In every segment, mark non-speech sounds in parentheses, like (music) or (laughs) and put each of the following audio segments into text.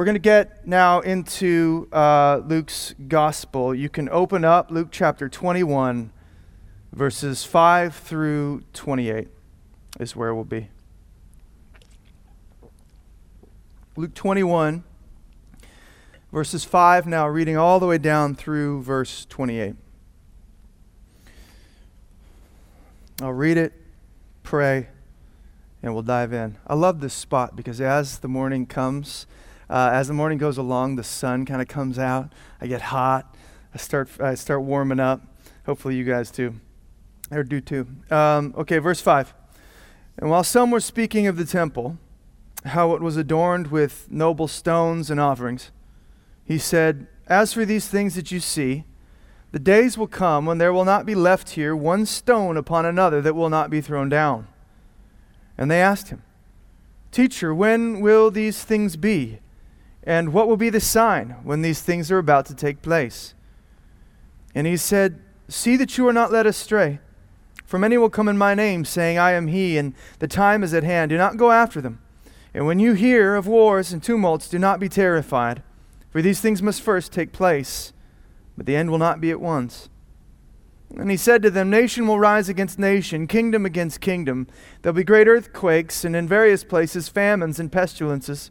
We're going to get now into uh, Luke's gospel. You can open up Luke chapter 21, verses 5 through 28, is where we'll be. Luke 21, verses 5, now reading all the way down through verse 28. I'll read it, pray, and we'll dive in. I love this spot because as the morning comes, uh, as the morning goes along, the sun kind of comes out. I get hot. I start, I start warming up. Hopefully, you guys too, or do too. Um, okay, verse 5. And while some were speaking of the temple, how it was adorned with noble stones and offerings, he said, As for these things that you see, the days will come when there will not be left here one stone upon another that will not be thrown down. And they asked him, Teacher, when will these things be? And what will be the sign when these things are about to take place? And he said, See that you are not led astray. For many will come in my name, saying, I am he, and the time is at hand. Do not go after them. And when you hear of wars and tumults, do not be terrified, for these things must first take place, but the end will not be at once. And he said to them, Nation will rise against nation, kingdom against kingdom. There'll be great earthquakes, and in various places famines and pestilences.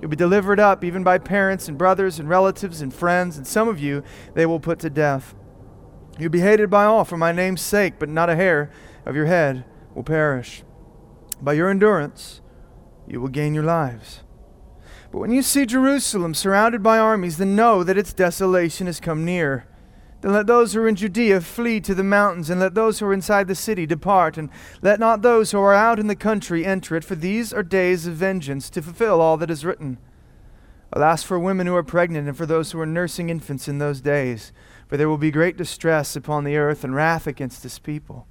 You'll be delivered up even by parents and brothers and relatives and friends, and some of you they will put to death. You'll be hated by all for my name's sake, but not a hair of your head will perish. By your endurance, you will gain your lives. But when you see Jerusalem surrounded by armies, then know that its desolation has come near. Then let those who are in Judea flee to the mountains, and let those who are inside the city depart, and let not those who are out in the country enter it, for these are days of vengeance, to fulfill all that is written. Alas for women who are pregnant, and for those who are nursing infants in those days, for there will be great distress upon the earth, and wrath against this people.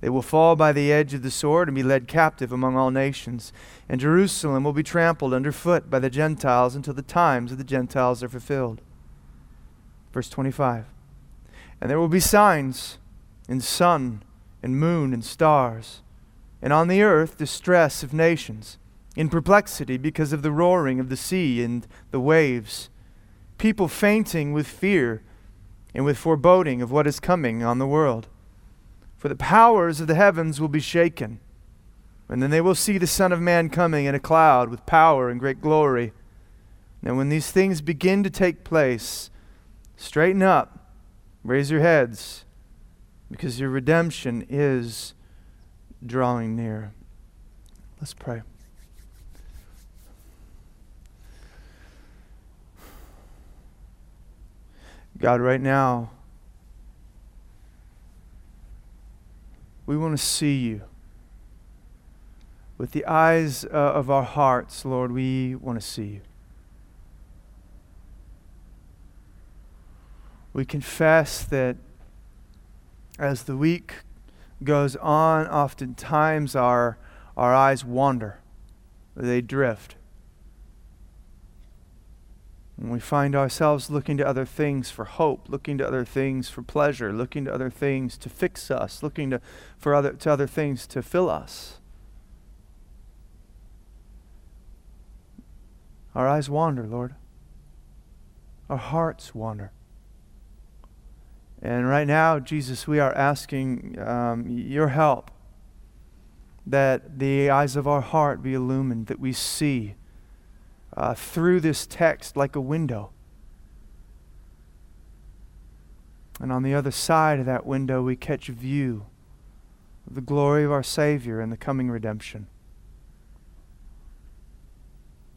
They will fall by the edge of the sword and be led captive among all nations. And Jerusalem will be trampled under foot by the Gentiles until the times of the Gentiles are fulfilled. Verse 25. And there will be signs in sun and moon and stars, and on the earth distress of nations, in perplexity because of the roaring of the sea and the waves, people fainting with fear and with foreboding of what is coming on the world. For the powers of the heavens will be shaken, and then they will see the Son of Man coming in a cloud with power and great glory. And when these things begin to take place, straighten up Raise your heads because your redemption is drawing near. Let's pray. God, right now, we want to see you. With the eyes uh, of our hearts, Lord, we want to see you. We confess that as the week goes on, oftentimes our, our eyes wander, they drift. And we find ourselves looking to other things for hope, looking to other things for pleasure, looking to other things to fix us, looking to, for other, to other things to fill us. Our eyes wander, Lord. Our hearts wander. And right now, Jesus, we are asking um, your help that the eyes of our heart be illumined, that we see uh, through this text like a window. And on the other side of that window, we catch view of the glory of our Savior and the coming redemption.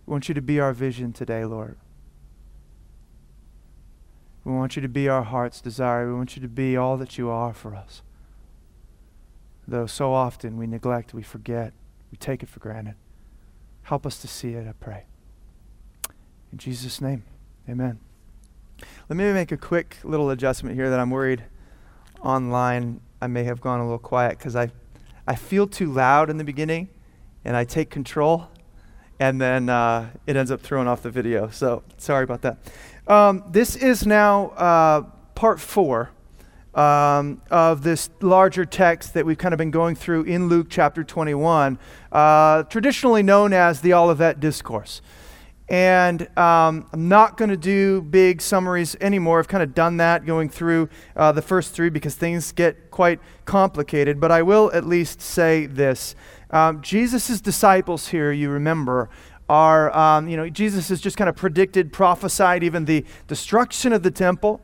We want you to be our vision today, Lord. We want you to be our heart's desire. We want you to be all that you are for us. Though so often we neglect, we forget, we take it for granted. Help us to see it, I pray. In Jesus' name, amen. Let me make a quick little adjustment here that I'm worried online I may have gone a little quiet because I, I feel too loud in the beginning and I take control and then uh, it ends up throwing off the video. So sorry about that. Um, this is now uh, part four um, of this larger text that we've kind of been going through in Luke chapter 21, uh, traditionally known as the Olivet Discourse. And um, I'm not going to do big summaries anymore. I've kind of done that going through uh, the first three because things get quite complicated. But I will at least say this um, Jesus' disciples here, you remember, are, um, you know, Jesus has just kind of predicted, prophesied even the destruction of the temple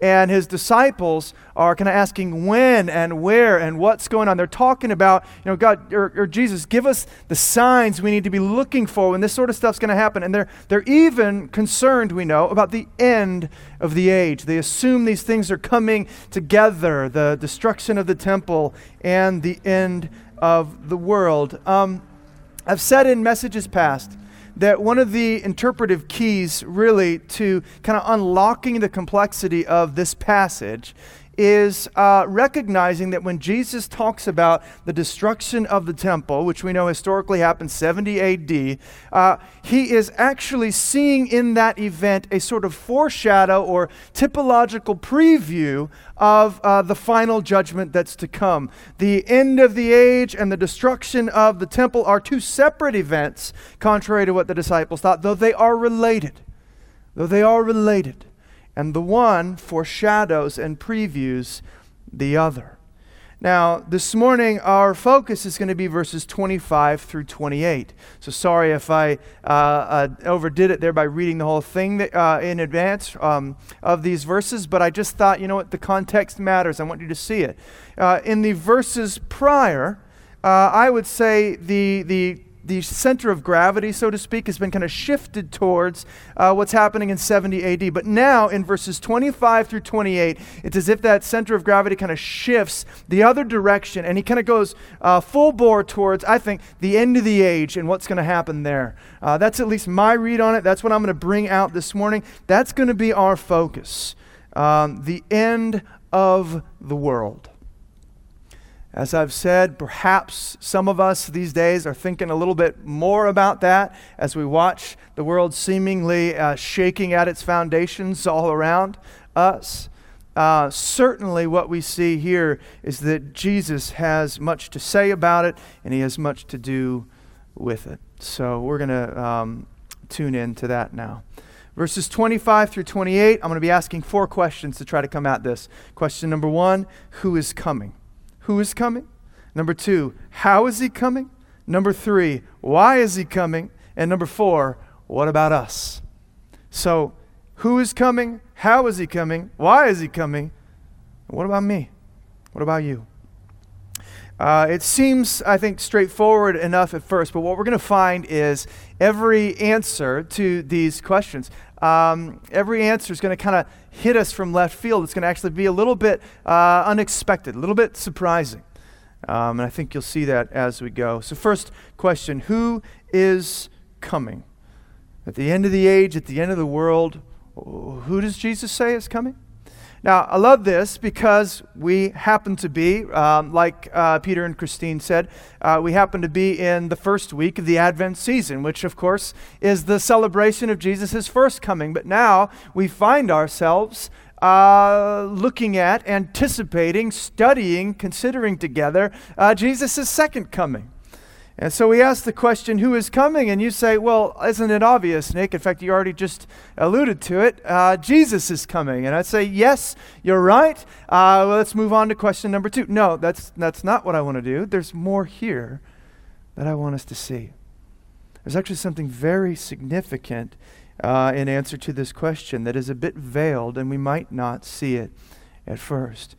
and his disciples are kind of asking when and where and what's going on. They're talking about, you know, God or, or Jesus, give us the signs we need to be looking for when this sort of stuff's going to happen. And they're, they're even concerned, we know, about the end of the age. They assume these things are coming together the destruction of the temple and the end of the world. Um, I've said in messages past that one of the interpretive keys, really, to kind of unlocking the complexity of this passage is uh, recognizing that when Jesus talks about the destruction of the temple, which we know historically happened 70 AD, uh, he is actually seeing in that event a sort of foreshadow or typological preview of uh, the final judgment that's to come. The end of the age and the destruction of the temple are two separate events, contrary to what the disciples thought, though they are related. Though they are related and the one foreshadows and previews the other. Now, this morning, our focus is going to be verses 25 through 28. So, sorry if I uh, uh, overdid it there by reading the whole thing that, uh, in advance um, of these verses, but I just thought, you know what, the context matters. I want you to see it. Uh, in the verses prior, uh, I would say the, the the center of gravity, so to speak, has been kind of shifted towards uh, what's happening in 70 AD. But now, in verses 25 through 28, it's as if that center of gravity kind of shifts the other direction, and he kind of goes uh, full bore towards, I think, the end of the age and what's going to happen there. Uh, that's at least my read on it. That's what I'm going to bring out this morning. That's going to be our focus um, the end of the world. As I've said, perhaps some of us these days are thinking a little bit more about that as we watch the world seemingly uh, shaking at its foundations all around us. Uh, certainly, what we see here is that Jesus has much to say about it and he has much to do with it. So, we're going to um, tune in to that now. Verses 25 through 28, I'm going to be asking four questions to try to come at this. Question number one Who is coming? Who is coming? Number two, how is he coming? Number three, why is he coming? And number four, what about us? So, who is coming? How is he coming? Why is he coming? What about me? What about you? Uh, it seems, I think, straightforward enough at first, but what we're going to find is every answer to these questions, um, every answer is going to kind of hit us from left field. It's going to actually be a little bit uh, unexpected, a little bit surprising. Um, and I think you'll see that as we go. So, first question Who is coming? At the end of the age, at the end of the world, who does Jesus say is coming? Now, I love this because we happen to be, um, like uh, Peter and Christine said, uh, we happen to be in the first week of the Advent season, which, of course, is the celebration of Jesus' first coming. But now we find ourselves uh, looking at, anticipating, studying, considering together uh, Jesus' second coming. And so we ask the question, who is coming? And you say, well, isn't it obvious, Nick? In fact, you already just alluded to it. Uh, Jesus is coming. And I'd say, yes, you're right. Uh, well, let's move on to question number two. No, that's, that's not what I want to do. There's more here that I want us to see. There's actually something very significant uh, in answer to this question that is a bit veiled, and we might not see it at first.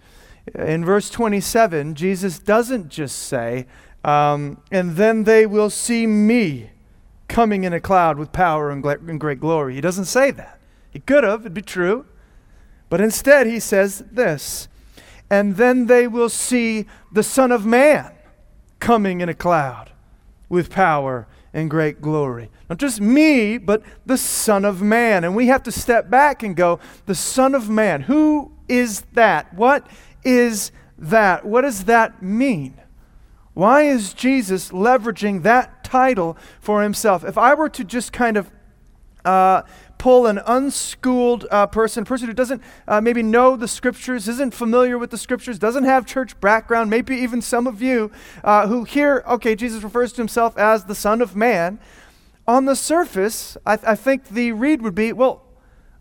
In verse 27, Jesus doesn't just say, um, and then they will see me coming in a cloud with power and, and great glory. He doesn't say that. He could have, it'd be true. But instead, he says this And then they will see the Son of Man coming in a cloud with power and great glory. Not just me, but the Son of Man. And we have to step back and go, the Son of Man, who is that? What is that? What does that mean? Why is Jesus leveraging that title for himself? If I were to just kind of uh, pull an unschooled uh, person, person who doesn't uh, maybe know the scriptures, isn't familiar with the scriptures, doesn't have church background, maybe even some of you uh, who hear, okay, Jesus refers to himself as the Son of Man. On the surface, I, th- I think the read would be, well,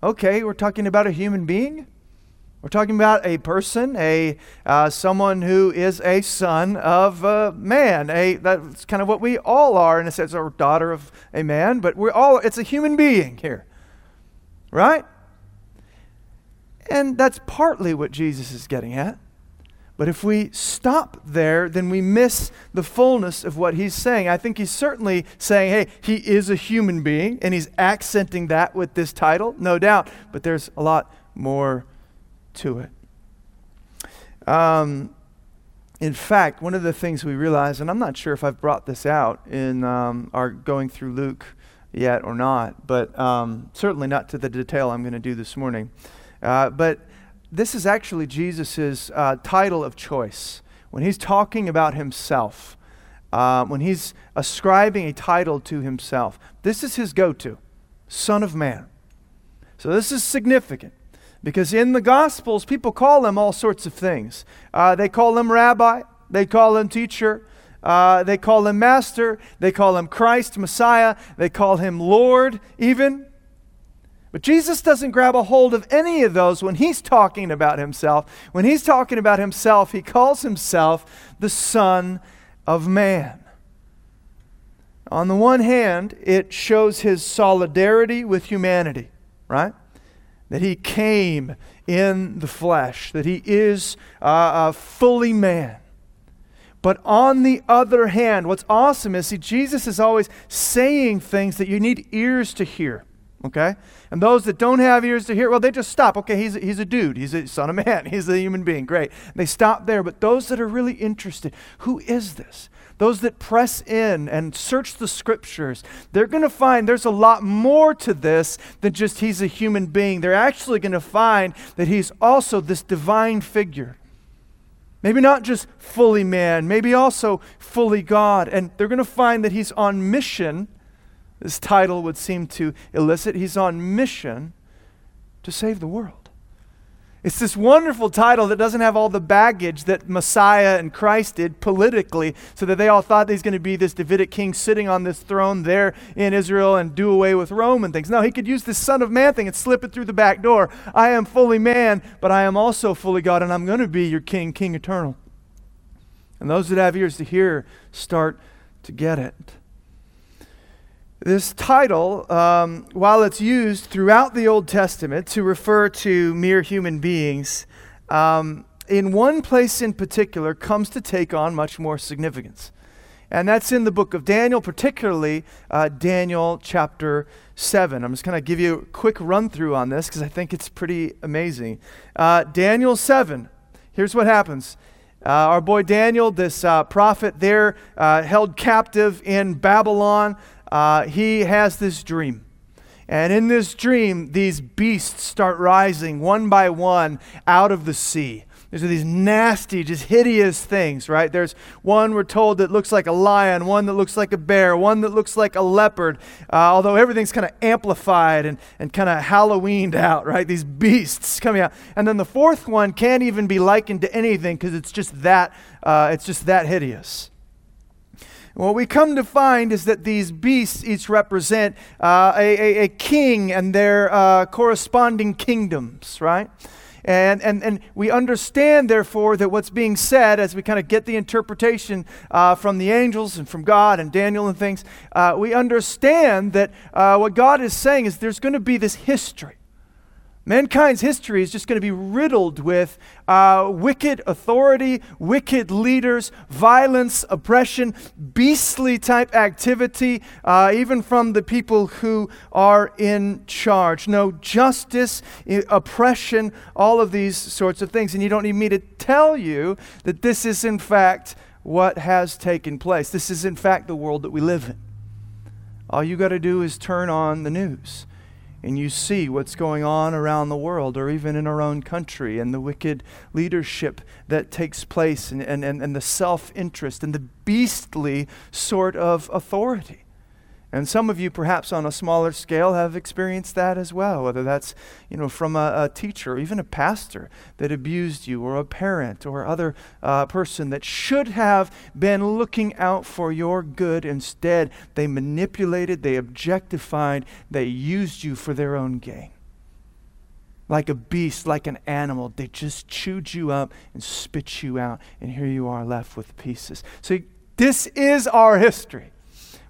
okay, we're talking about a human being. We're talking about a person, a uh, someone who is a son of a man. A that's kind of what we all are in a sense, or daughter of a man. But we're all it's a human being here, right? And that's partly what Jesus is getting at. But if we stop there, then we miss the fullness of what he's saying. I think he's certainly saying, hey, he is a human being, and he's accenting that with this title, no doubt. But there's a lot more to it. Um, in fact, one of the things we realize, and I'm not sure if I've brought this out in um, our going through Luke yet or not, but um, certainly not to the detail I'm going to do this morning. Uh, but this is actually Jesus' uh, title of choice. When he's talking about himself, uh, when he's ascribing a title to himself, this is his go to Son of Man. So this is significant. Because in the Gospels, people call him all sorts of things. Uh, they call him rabbi, they call him teacher, uh, they call him master, they call him Christ, Messiah, they call him Lord, even. But Jesus doesn't grab a hold of any of those when he's talking about himself. When he's talking about himself, he calls himself the Son of Man. On the one hand, it shows his solidarity with humanity, right? That he came in the flesh, that he is uh, uh, fully man. But on the other hand, what's awesome is, see, Jesus is always saying things that you need ears to hear. Okay? And those that don't have ears to hear, well, they just stop. Okay, he's a, he's a dude. He's a son of man. (laughs) He's a human being. Great. And they stop there. But those that are really interested, who is this? Those that press in and search the scriptures, they're going to find there's a lot more to this than just he's a human being. They're actually going to find that he's also this divine figure. Maybe not just fully man, maybe also fully God. And they're going to find that he's on mission. This title would seem to elicit. He's on mission to save the world. It's this wonderful title that doesn't have all the baggage that Messiah and Christ did politically, so that they all thought he's going to be this Davidic king sitting on this throne there in Israel and do away with Rome and things. No, he could use this Son of Man thing and slip it through the back door. I am fully man, but I am also fully God, and I'm going to be your king, King eternal. And those that have ears to hear start to get it. This title, um, while it's used throughout the Old Testament to refer to mere human beings, um, in one place in particular comes to take on much more significance. And that's in the book of Daniel, particularly uh, Daniel chapter 7. I'm just going to give you a quick run through on this because I think it's pretty amazing. Uh, Daniel 7, here's what happens. Uh, our boy Daniel, this uh, prophet there, uh, held captive in Babylon uh, he has this dream. And in this dream, these beasts start rising one by one out of the sea. These are these nasty, just hideous things, right? There's one we're told that looks like a lion, one that looks like a bear, one that looks like a leopard, uh, although everything's kind of amplified and, and kind of Halloweened out, right? These beasts coming out. And then the fourth one can't even be likened to anything because it's just that, uh, it's just that hideous. What we come to find is that these beasts each represent uh, a, a, a, king and their uh, corresponding kingdoms, right? And, and, and we understand, therefore, that what's being said as we kind of get the interpretation uh, from the angels and from God and Daniel and things, uh, we understand that uh, what God is saying is there's going to be this history. Mankind's history is just going to be riddled with uh, wicked authority, wicked leaders, violence, oppression, beastly type activity, uh, even from the people who are in charge. No justice, oppression, all of these sorts of things. And you don't need me to tell you that this is, in fact, what has taken place. This is, in fact, the world that we live in. All you got to do is turn on the news and you see what's going on around the world or even in our own country and the wicked leadership that takes place and, and, and, and the self interest and the beastly sort of authority. And some of you, perhaps on a smaller scale, have experienced that as well, whether that's you know, from a, a teacher or even a pastor that abused you, or a parent or other uh, person that should have been looking out for your good. Instead, they manipulated, they objectified, they used you for their own gain. Like a beast, like an animal, they just chewed you up and spit you out, and here you are left with pieces. So, this is our history.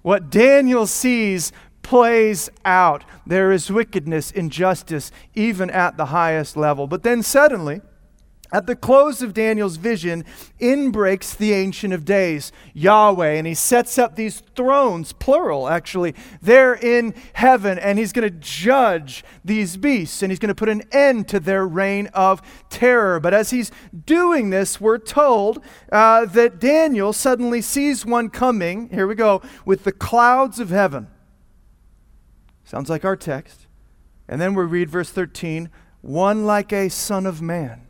What Daniel sees plays out. There is wickedness, injustice, even at the highest level. But then suddenly, at the close of Daniel's vision, in breaks the Ancient of Days, Yahweh, and he sets up these thrones, plural actually, there in heaven, and he's going to judge these beasts, and he's going to put an end to their reign of terror. But as he's doing this, we're told uh, that Daniel suddenly sees one coming, here we go, with the clouds of heaven. Sounds like our text. And then we read verse 13 one like a son of man.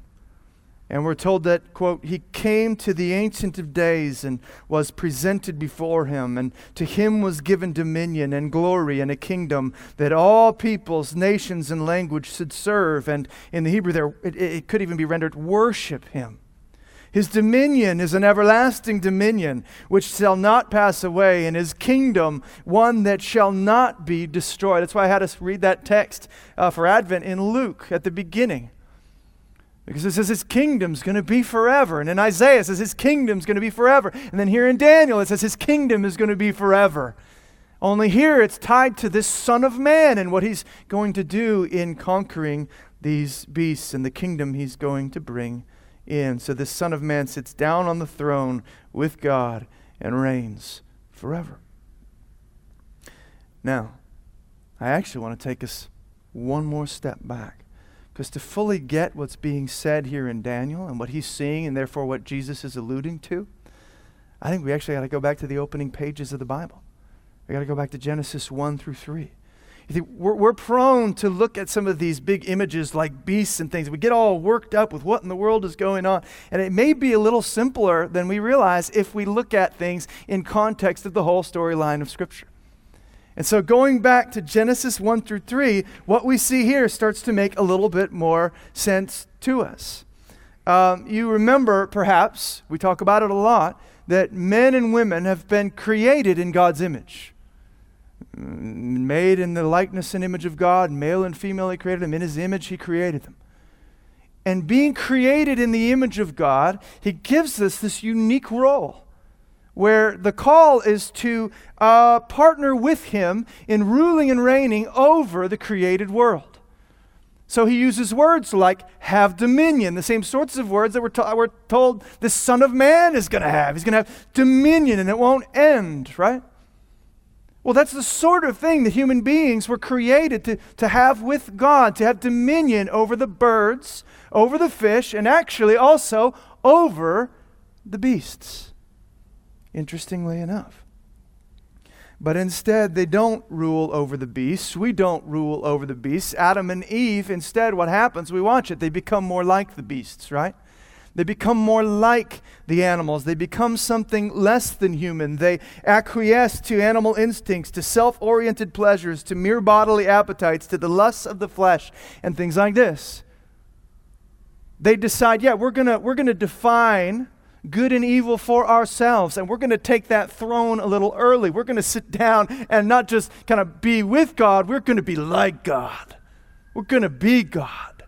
And we're told that, quote, he came to the Ancient of Days and was presented before him, and to him was given dominion and glory and a kingdom that all peoples, nations, and language should serve. And in the Hebrew, there, it, it could even be rendered worship him. His dominion is an everlasting dominion which shall not pass away, and his kingdom one that shall not be destroyed. That's why I had us read that text uh, for Advent in Luke at the beginning. Because it says his kingdom's going to be forever. And in Isaiah it says his kingdom's going to be forever. And then here in Daniel it says his kingdom is going to be forever. Only here it's tied to this Son of Man and what he's going to do in conquering these beasts and the kingdom he's going to bring in. So this Son of Man sits down on the throne with God and reigns forever. Now, I actually want to take us one more step back. Because to fully get what's being said here in Daniel and what he's seeing, and therefore what Jesus is alluding to, I think we actually got to go back to the opening pages of the Bible. We got to go back to Genesis 1 through 3. You think we're, we're prone to look at some of these big images like beasts and things. We get all worked up with what in the world is going on. And it may be a little simpler than we realize if we look at things in context of the whole storyline of Scripture. And so, going back to Genesis 1 through 3, what we see here starts to make a little bit more sense to us. Um, you remember, perhaps, we talk about it a lot, that men and women have been created in God's image. Mm, made in the likeness and image of God, male and female, He created them. In His image, He created them. And being created in the image of God, He gives us this unique role where the call is to uh, partner with him in ruling and reigning over the created world. So he uses words like have dominion, the same sorts of words that we're, to- we're told the Son of Man is going to have. He's going to have dominion and it won't end, right? Well, that's the sort of thing that human beings were created to, to have with God, to have dominion over the birds, over the fish, and actually also over the beasts interestingly enough. But instead, they don't rule over the beasts. We don't rule over the beasts. Adam and Eve, instead, what happens? We watch it. They become more like the beasts, right? They become more like the animals. They become something less than human. They acquiesce to animal instincts, to self oriented pleasures, to mere bodily appetites, to the lusts of the flesh, and things like this. They decide, yeah, we're going to we're going to define good and evil for ourselves. And we're going to take that throne a little early. We're going to sit down and not just kind of be with God, we're going to be like God. We're going to be God.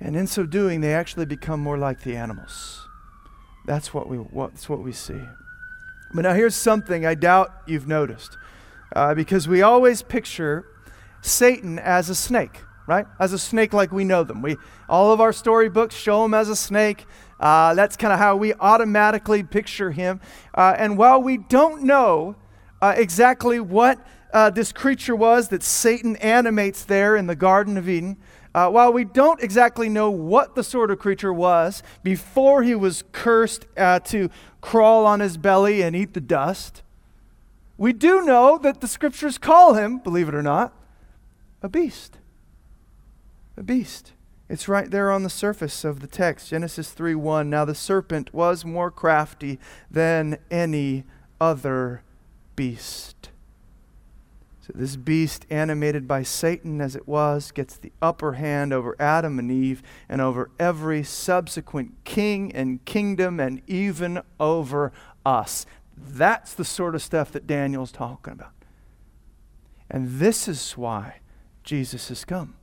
And in so doing, they actually become more like the animals. That's what we, that's what we see. But now here's something I doubt you've noticed. Uh, because we always picture Satan as a snake, right? As a snake like we know them. We, all of our storybooks show him as a snake. Uh, that's kind of how we automatically picture him. Uh, and while we don't know uh, exactly what uh, this creature was that Satan animates there in the Garden of Eden, uh, while we don't exactly know what the sort of creature was before he was cursed uh, to crawl on his belly and eat the dust, we do know that the scriptures call him, believe it or not, a beast. A beast. It's right there on the surface of the text. Genesis 3 1. Now the serpent was more crafty than any other beast. So this beast, animated by Satan as it was, gets the upper hand over Adam and Eve and over every subsequent king and kingdom and even over us. That's the sort of stuff that Daniel's talking about. And this is why Jesus has come.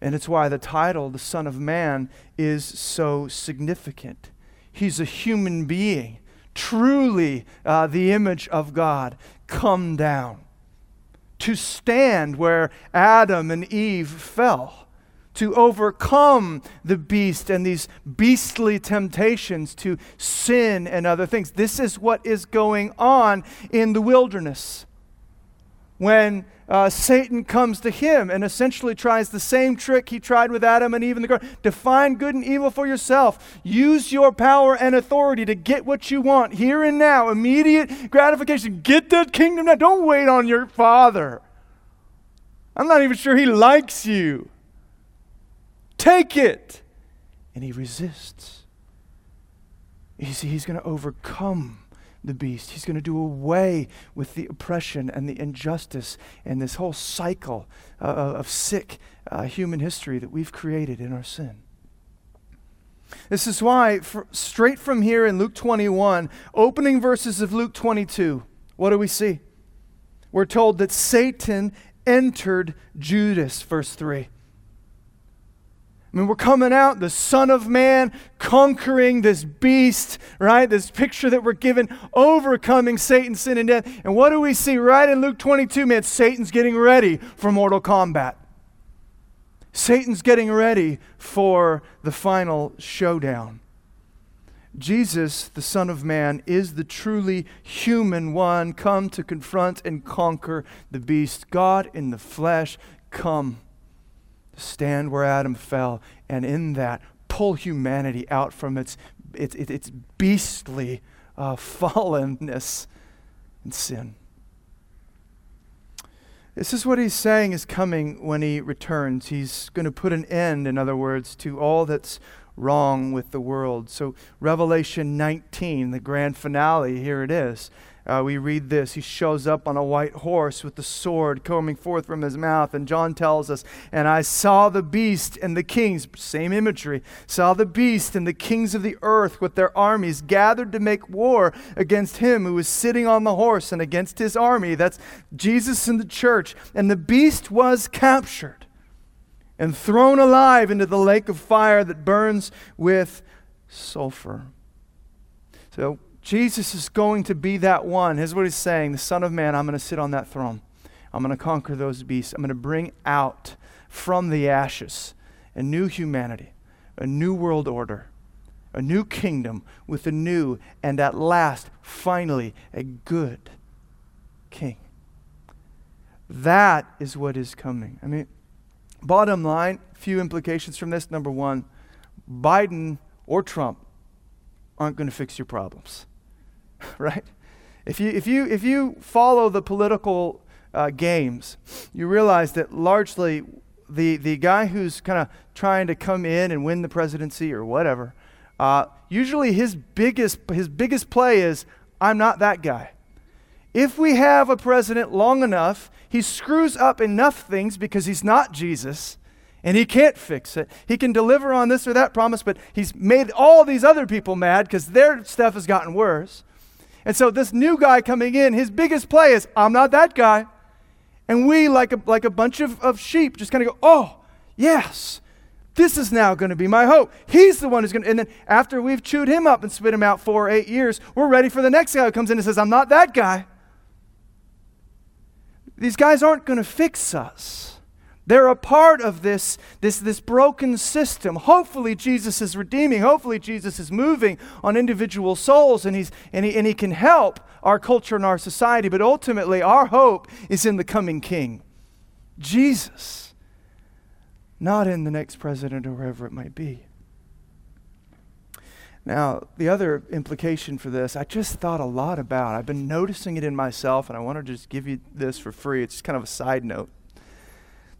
And it's why the title, the Son of Man, is so significant. He's a human being, truly uh, the image of God, come down to stand where Adam and Eve fell, to overcome the beast and these beastly temptations to sin and other things. This is what is going on in the wilderness. When uh, Satan comes to him and essentially tries the same trick he tried with Adam and Eve in the garden. Define good and evil for yourself. Use your power and authority to get what you want here and now. Immediate gratification. Get that kingdom now. Don't wait on your father. I'm not even sure he likes you. Take it. And he resists. You see, he's going to overcome the beast. He's going to do away with the oppression and the injustice and this whole cycle uh, of sick uh, human history that we've created in our sin. This is why, straight from here in Luke 21, opening verses of Luke 22, what do we see? We're told that Satan entered Judas, verse 3. I mean, we're coming out, the Son of Man conquering this beast, right? This picture that we're given, overcoming Satan, sin, and death. And what do we see right in Luke 22? Man, Satan's getting ready for mortal combat. Satan's getting ready for the final showdown. Jesus, the Son of Man, is the truly human one, come to confront and conquer the beast. God in the flesh, come stand where Adam fell, and in that, pull humanity out from its, its, its beastly uh, (laughs) fallenness and sin. This is what he's saying is coming when he returns. He's going to put an end, in other words, to all that's wrong with the world. So, Revelation 19, the grand finale, here it is. Uh, we read this. He shows up on a white horse with the sword coming forth from his mouth. And John tells us, And I saw the beast and the kings, same imagery, saw the beast and the kings of the earth with their armies gathered to make war against him who was sitting on the horse and against his army. That's Jesus and the church. And the beast was captured and thrown alive into the lake of fire that burns with sulfur. So Jesus is going to be that one. Here's what he's saying The Son of Man, I'm going to sit on that throne. I'm going to conquer those beasts. I'm going to bring out from the ashes a new humanity, a new world order, a new kingdom with a new and at last, finally, a good king. That is what is coming. I mean, bottom line, few implications from this. Number one, Biden or Trump aren't going to fix your problems. (laughs) right? If you, if you, if you follow the political uh, games, you realize that largely the, the guy who's kind of trying to come in and win the presidency or whatever, uh, usually his biggest, his biggest play is, I'm not that guy. If we have a president long enough, he screws up enough things because he's not Jesus and he can't fix it. He can deliver on this or that promise, but he's made all these other people mad because their stuff has gotten worse. And so this new guy coming in, his biggest play is, I'm not that guy. And we, like a, like a bunch of, of sheep, just kind of go, oh, yes, this is now going to be my hope. He's the one who's going to. And then after we've chewed him up and spit him out for eight years, we're ready for the next guy who comes in and says, I'm not that guy. These guys aren't going to fix us. They're a part of this, this, this broken system. Hopefully, Jesus is redeeming. Hopefully, Jesus is moving on individual souls and, he's, and, he, and he can help our culture and our society. But ultimately, our hope is in the coming King, Jesus, not in the next president or whoever it might be. Now, the other implication for this, I just thought a lot about. I've been noticing it in myself, and I want to just give you this for free. It's kind of a side note.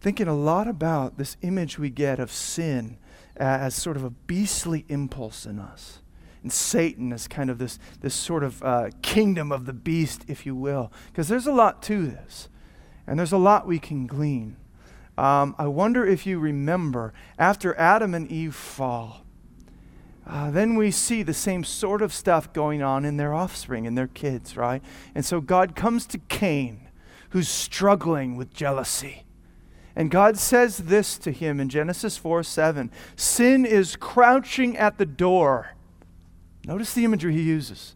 Thinking a lot about this image we get of sin as sort of a beastly impulse in us. And Satan as kind of this, this sort of uh, kingdom of the beast, if you will. Because there's a lot to this, and there's a lot we can glean. Um, I wonder if you remember after Adam and Eve fall, uh, then we see the same sort of stuff going on in their offspring and their kids, right? And so God comes to Cain, who's struggling with jealousy. And God says this to him in Genesis 4 7 Sin is crouching at the door. Notice the imagery he uses.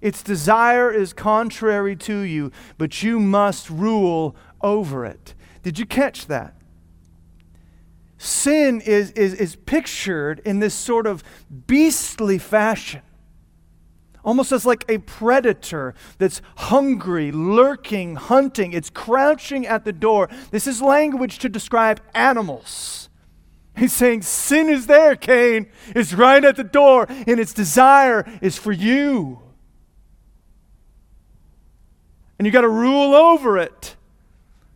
Its desire is contrary to you, but you must rule over it. Did you catch that? sin is, is, is pictured in this sort of beastly fashion. Almost as like a predator that's hungry, lurking, hunting. It's crouching at the door. This is language to describe animals. He's saying, Sin is there, Cain. It's right at the door, and its desire is for you. And you got to rule over it.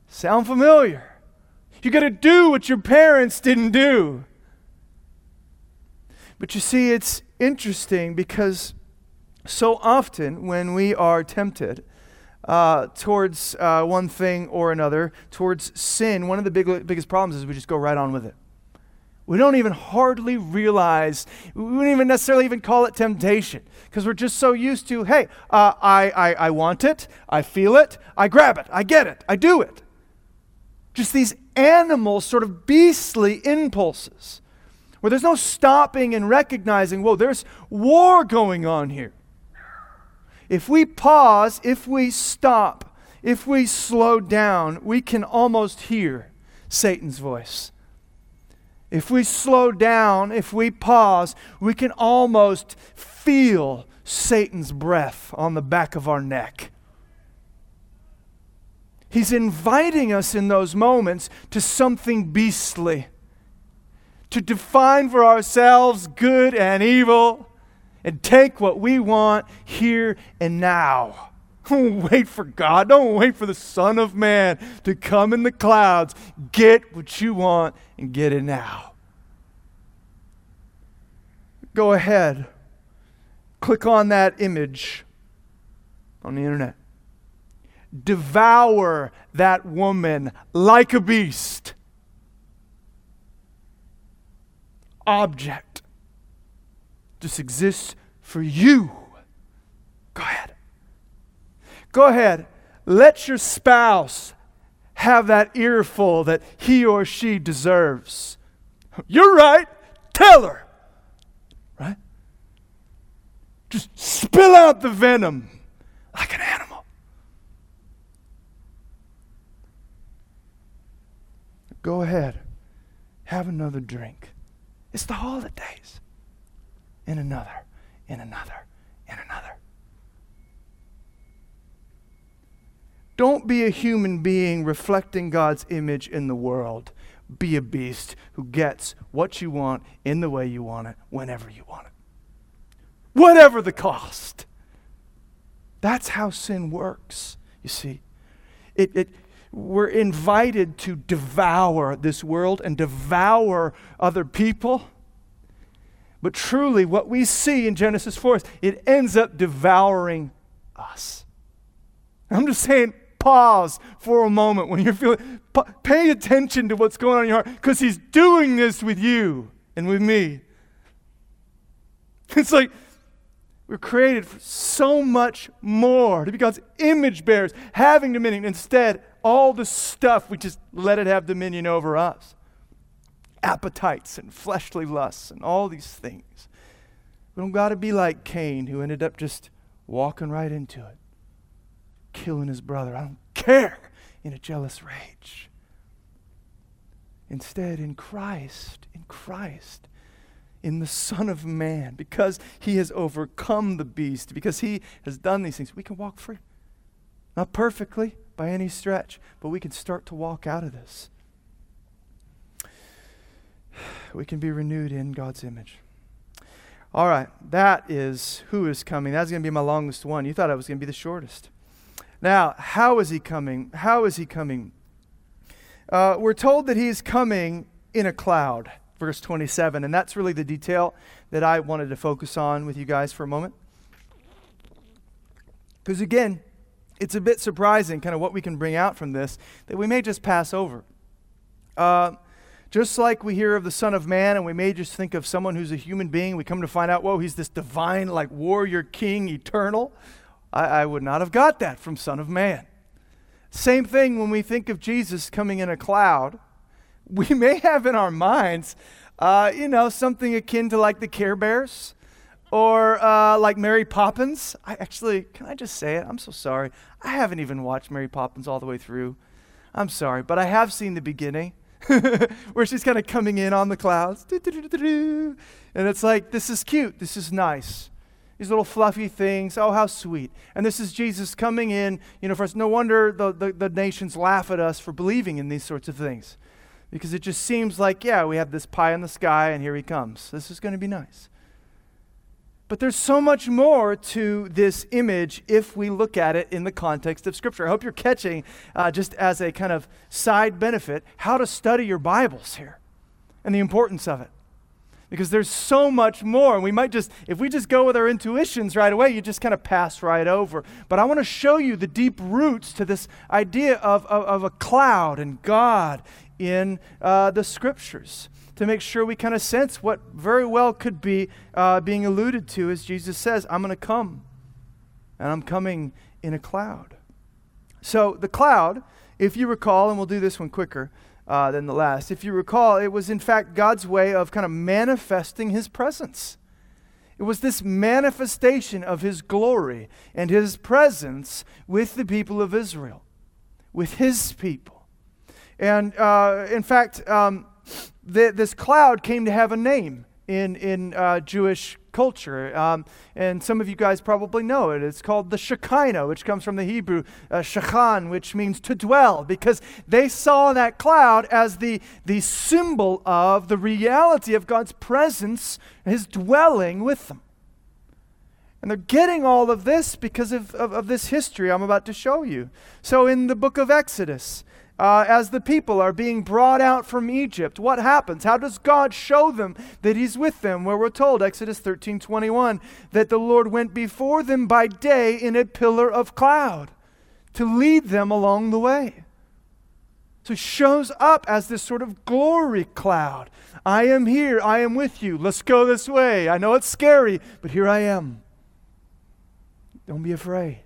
Sound familiar? You got to do what your parents didn't do. But you see, it's interesting because so often when we are tempted uh, towards uh, one thing or another, towards sin, one of the big, biggest problems is we just go right on with it. We don't even hardly realize, we don't even necessarily even call it temptation because we're just so used to, hey, uh, I, I, I want it, I feel it, I grab it, I get it, I do it. Just these animal, sort of beastly impulses where there's no stopping and recognizing, whoa, there's war going on here. If we pause, if we stop, if we slow down, we can almost hear Satan's voice. If we slow down, if we pause, we can almost feel Satan's breath on the back of our neck. He's inviting us in those moments to something beastly, to define for ourselves good and evil, and take what we want here and now. (laughs) Don't wait for God. Don't wait for the Son of Man to come in the clouds. Get what you want and get it now. Go ahead. Click on that image on the internet devour that woman like a beast. Object just exists for you. Go ahead. Go ahead. Let your spouse have that earful that he or she deserves. You're right. Tell her. Right? Just spill out the venom like an animal. Go ahead. Have another drink. It's the holidays. And another, and another, and another. Don't be a human being reflecting God's image in the world. Be a beast who gets what you want in the way you want it, whenever you want it. Whatever the cost. That's how sin works, you see. It, it, we're invited to devour this world and devour other people. But truly, what we see in Genesis 4 is it ends up devouring us. I'm just saying, pause for a moment when you're feeling, pay attention to what's going on in your heart because He's doing this with you and with me. (laughs) It's like we're created for so much more to be God's image bearers, having dominion. Instead, all the stuff, we just let it have dominion over us appetites and fleshly lusts and all these things. We don't got to be like Cain, who ended up just walking right into it, killing his brother. I don't care in a jealous rage. Instead, in Christ, in Christ, in the Son of Man, because he has overcome the beast, because he has done these things, we can walk free. Not perfectly, by any stretch, but we can start to walk out of this. We can be renewed in God's image. All right, that is who is coming. That's going to be my longest one. You thought I was going to be the shortest. Now, how is he coming? How is he coming? Uh, we're told that he's coming in a cloud, verse 27, and that's really the detail that I wanted to focus on with you guys for a moment. Because again, it's a bit surprising, kind of what we can bring out from this, that we may just pass over. Uh, just like we hear of the Son of Man and we may just think of someone who's a human being, we come to find out, whoa, he's this divine, like warrior king, eternal. I, I would not have got that from Son of Man. Same thing when we think of Jesus coming in a cloud. (laughs) We may have in our minds, uh, you know, something akin to like the Care Bears or uh, like Mary Poppins. I actually, can I just say it? I'm so sorry. I haven't even watched Mary Poppins all the way through. I'm sorry, but I have seen the beginning (laughs) where she's kind of coming in on the clouds. (laughs) And it's like, this is cute. This is nice. These little fluffy things. Oh, how sweet. And this is Jesus coming in, you know, for us. No wonder the, the, the nations laugh at us for believing in these sorts of things. Because it just seems like, yeah, we have this pie in the sky and here he comes. This is going to be nice. But there's so much more to this image if we look at it in the context of Scripture. I hope you're catching, uh, just as a kind of side benefit, how to study your Bibles here and the importance of it. Because there's so much more. And we might just, if we just go with our intuitions right away, you just kind of pass right over. But I want to show you the deep roots to this idea of, of, of a cloud and God in uh, the Scriptures to make sure we kind of sense what very well could be uh, being alluded to as Jesus says, I'm going to come, and I'm coming in a cloud. So, the cloud, if you recall, and we'll do this one quicker uh, than the last, if you recall, it was in fact God's way of kind of manifesting his presence. It was this manifestation of his glory and his presence with the people of Israel, with his people. And uh, in fact, um, this cloud came to have a name in, in uh, Jewish culture. Um, and some of you guys probably know it. It's called the Shekinah, which comes from the Hebrew uh, which means to dwell, because they saw that cloud as the, the symbol of the reality of God's presence, his dwelling with them. And they're getting all of this because of, of, of this history I'm about to show you. So in the book of Exodus, uh, as the people are being brought out from Egypt, what happens? How does God show them that He's with them? Where we're told, Exodus 13 21, that the Lord went before them by day in a pillar of cloud to lead them along the way. So he shows up as this sort of glory cloud. I am here. I am with you. Let's go this way. I know it's scary, but here I am. Don't be afraid.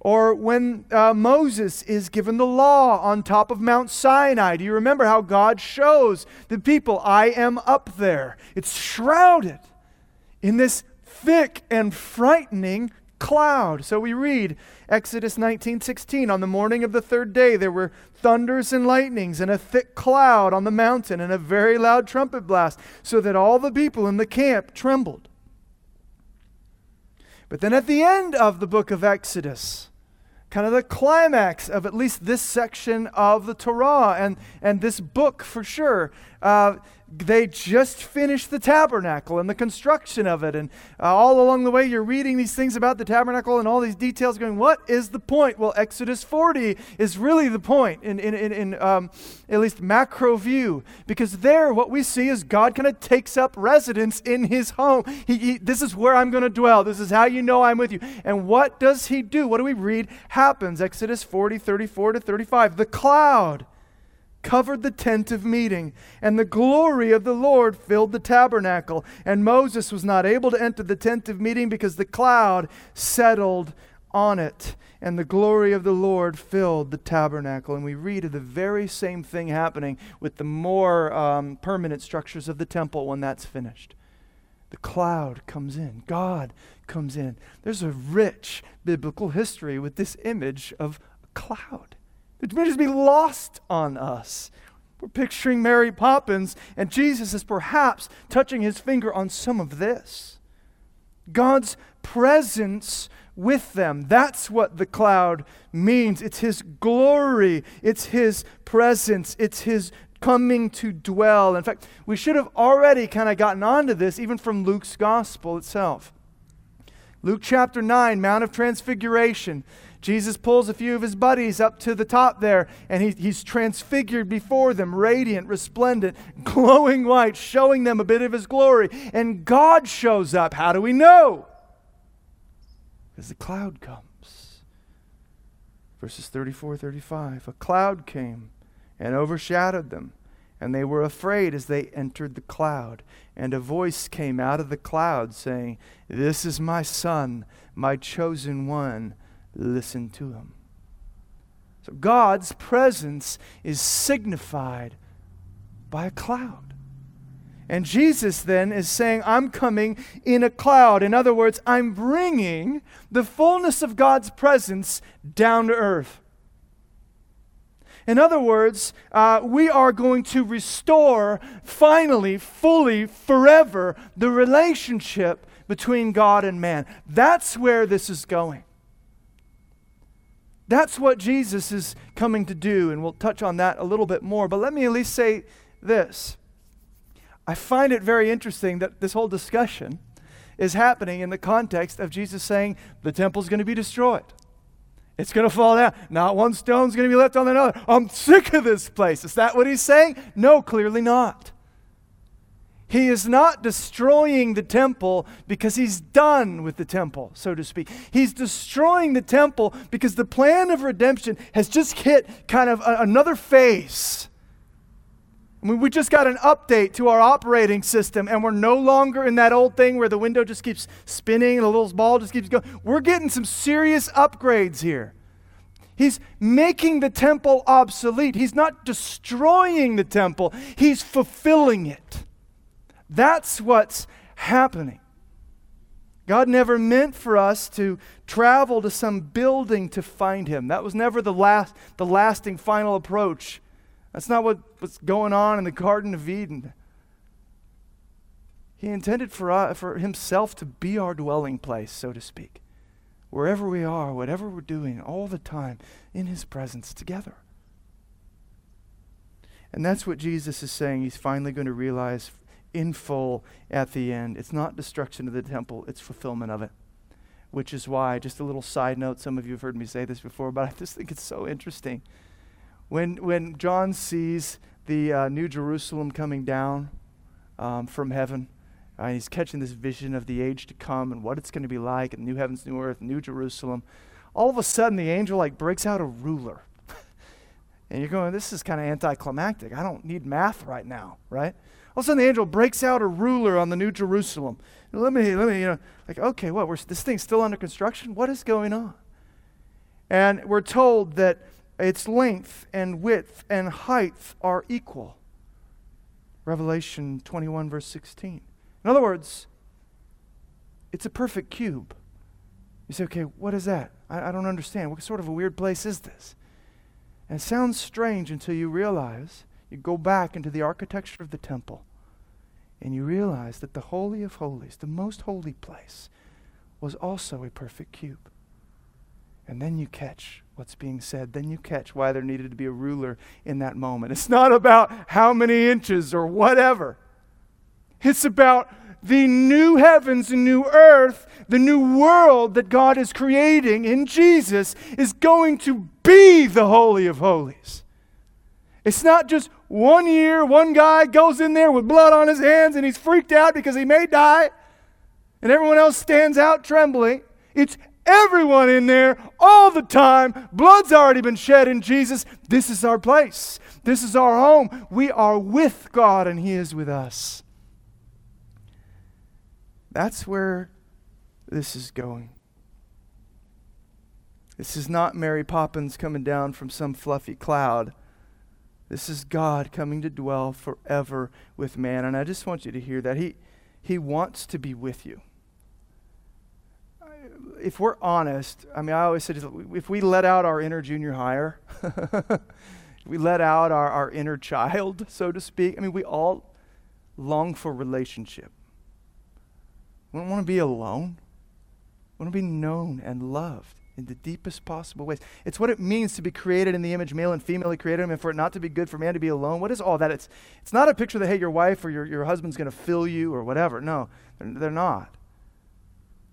Or when uh, Moses is given the law on top of Mount Sinai. Do you remember how God shows the people, I am up there? It's shrouded in this thick and frightening cloud. So we read Exodus 19:16 on the morning of the third day there were thunders and lightnings and a thick cloud on the mountain and a very loud trumpet blast so that all the people in the camp trembled. But then at the end of the book of Exodus, kind of the climax of at least this section of the Torah and, and this book for sure, uh, they just finished the tabernacle and the construction of it. And uh, all along the way, you're reading these things about the tabernacle and all these details, going, What is the point? Well, Exodus 40 is really the point in, in, in, in um, at least macro view, because there, what we see is God kind of takes up residence in his home. He, he, this is where I'm going to dwell. This is how you know I'm with you. And what does he do? What do we read happens? Exodus 40, 34 to 35. The cloud covered the tent of meeting, and the glory of the Lord filled the tabernacle. And Moses was not able to enter the tent of meeting because the cloud settled on it, and the glory of the Lord filled the tabernacle. And we read of the very same thing happening with the more um, permanent structures of the temple when that's finished. The cloud comes in, God comes in. There's a rich biblical history with this image of a cloud. It may just be lost on us. We're picturing Mary Poppins, and Jesus is perhaps touching his finger on some of this. God's presence with them. That's what the cloud means. It's his glory, it's his presence, it's his coming to dwell. In fact, we should have already kind of gotten onto this even from Luke's gospel itself. Luke chapter 9, Mount of Transfiguration. Jesus pulls a few of his buddies up to the top there, and he, he's transfigured before them, radiant, resplendent, (laughs) glowing white, showing them a bit of his glory. And God shows up. How do we know? Because the cloud comes. Verses 34 35. A cloud came and overshadowed them, and they were afraid as they entered the cloud. And a voice came out of the cloud saying, This is my Son, my chosen one listen to him. So God's presence is signified by a cloud. And Jesus then is saying, I'm coming in a cloud. In other words, I'm bringing the fullness of God's presence down to earth. In other words, uh, we are going to restore finally, fully, forever the relationship between God and man. That's where this is going. That's what Jesus is coming to do, and we'll touch on that a little bit more. But let me at least say this I find it very interesting that this whole discussion is happening in the context of Jesus saying the temple's going to be destroyed. It's going to fall down. Not one stone's going to be left on another. I'm sick of this place. Is that what he's saying? No, clearly not. He is not destroying the temple because he's done with the temple, so to speak. He's destroying the temple because the plan of redemption has just hit kind of a, another phase. I mean, we just got an update to our operating system, and we're no longer in that old thing where the window just keeps spinning and the little ball just keeps going. We're getting some serious upgrades here. He's making the temple obsolete. He's not destroying the temple, he's fulfilling it. That's what's happening. God never meant for us to travel to some building to find him. That was never the last the lasting final approach. That's not what, what's going on in the Garden of Eden. He intended for, uh, for himself to be our dwelling place, so to speak. Wherever we are, whatever we're doing, all the time, in his presence together. And that's what Jesus is saying he's finally going to realize in full at the end. It's not destruction of the temple, it's fulfillment of it. Which is why, just a little side note, some of you have heard me say this before, but I just think it's so interesting. When, when John sees the uh, New Jerusalem coming down um, from heaven, uh, he's catching this vision of the age to come and what it's going to be like, and new heavens, new earth, new Jerusalem. All of a sudden, the angel like breaks out a ruler. (laughs) and you're going, this is kind of anticlimactic. I don't need math right now, right? All of a sudden, the angel breaks out a ruler on the New Jerusalem. Let me, let me, you know, like, okay, what? We're, this thing's still under construction? What is going on? And we're told that its length and width and height are equal. Revelation 21, verse 16. In other words, it's a perfect cube. You say, okay, what is that? I, I don't understand. What sort of a weird place is this? And it sounds strange until you realize you go back into the architecture of the temple and you realize that the Holy of Holies, the most holy place, was also a perfect cube. And then you catch what's being said. Then you catch why there needed to be a ruler in that moment. It's not about how many inches or whatever, it's about the new heavens and new earth, the new world that God is creating in Jesus is going to be the Holy of Holies. It's not just one year, one guy goes in there with blood on his hands and he's freaked out because he may die, and everyone else stands out trembling. It's everyone in there all the time. Blood's already been shed in Jesus. This is our place, this is our home. We are with God, and He is with us. That's where this is going. This is not Mary Poppins coming down from some fluffy cloud. This is God coming to dwell forever with man. And I just want you to hear that. He, he wants to be with you. If we're honest, I mean, I always say if we let out our inner junior higher, (laughs) we let out our, our inner child, so to speak, I mean, we all long for relationship. We don't want to be alone. We want to be known and loved in the deepest possible ways. It's what it means to be created in the image, male and female. Created him, and for it not to be good for man to be alone. What is all that? It's, it's not a picture that, hey, your wife or your, your husband's going to fill you or whatever. No, they're, they're not.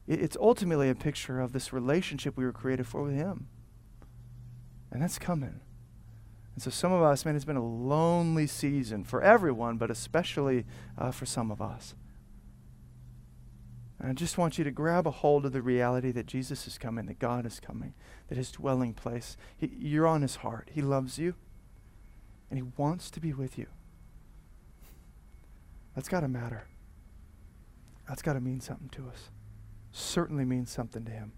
It, it's ultimately a picture of this relationship we were created for with him. And that's coming. And so, some of us, man, it's been a lonely season for everyone, but especially uh, for some of us. I just want you to grab a hold of the reality that Jesus is coming, that God is coming, that his dwelling place, he, you're on his heart. He loves you, and he wants to be with you. That's got to matter. That's got to mean something to us. Certainly means something to him.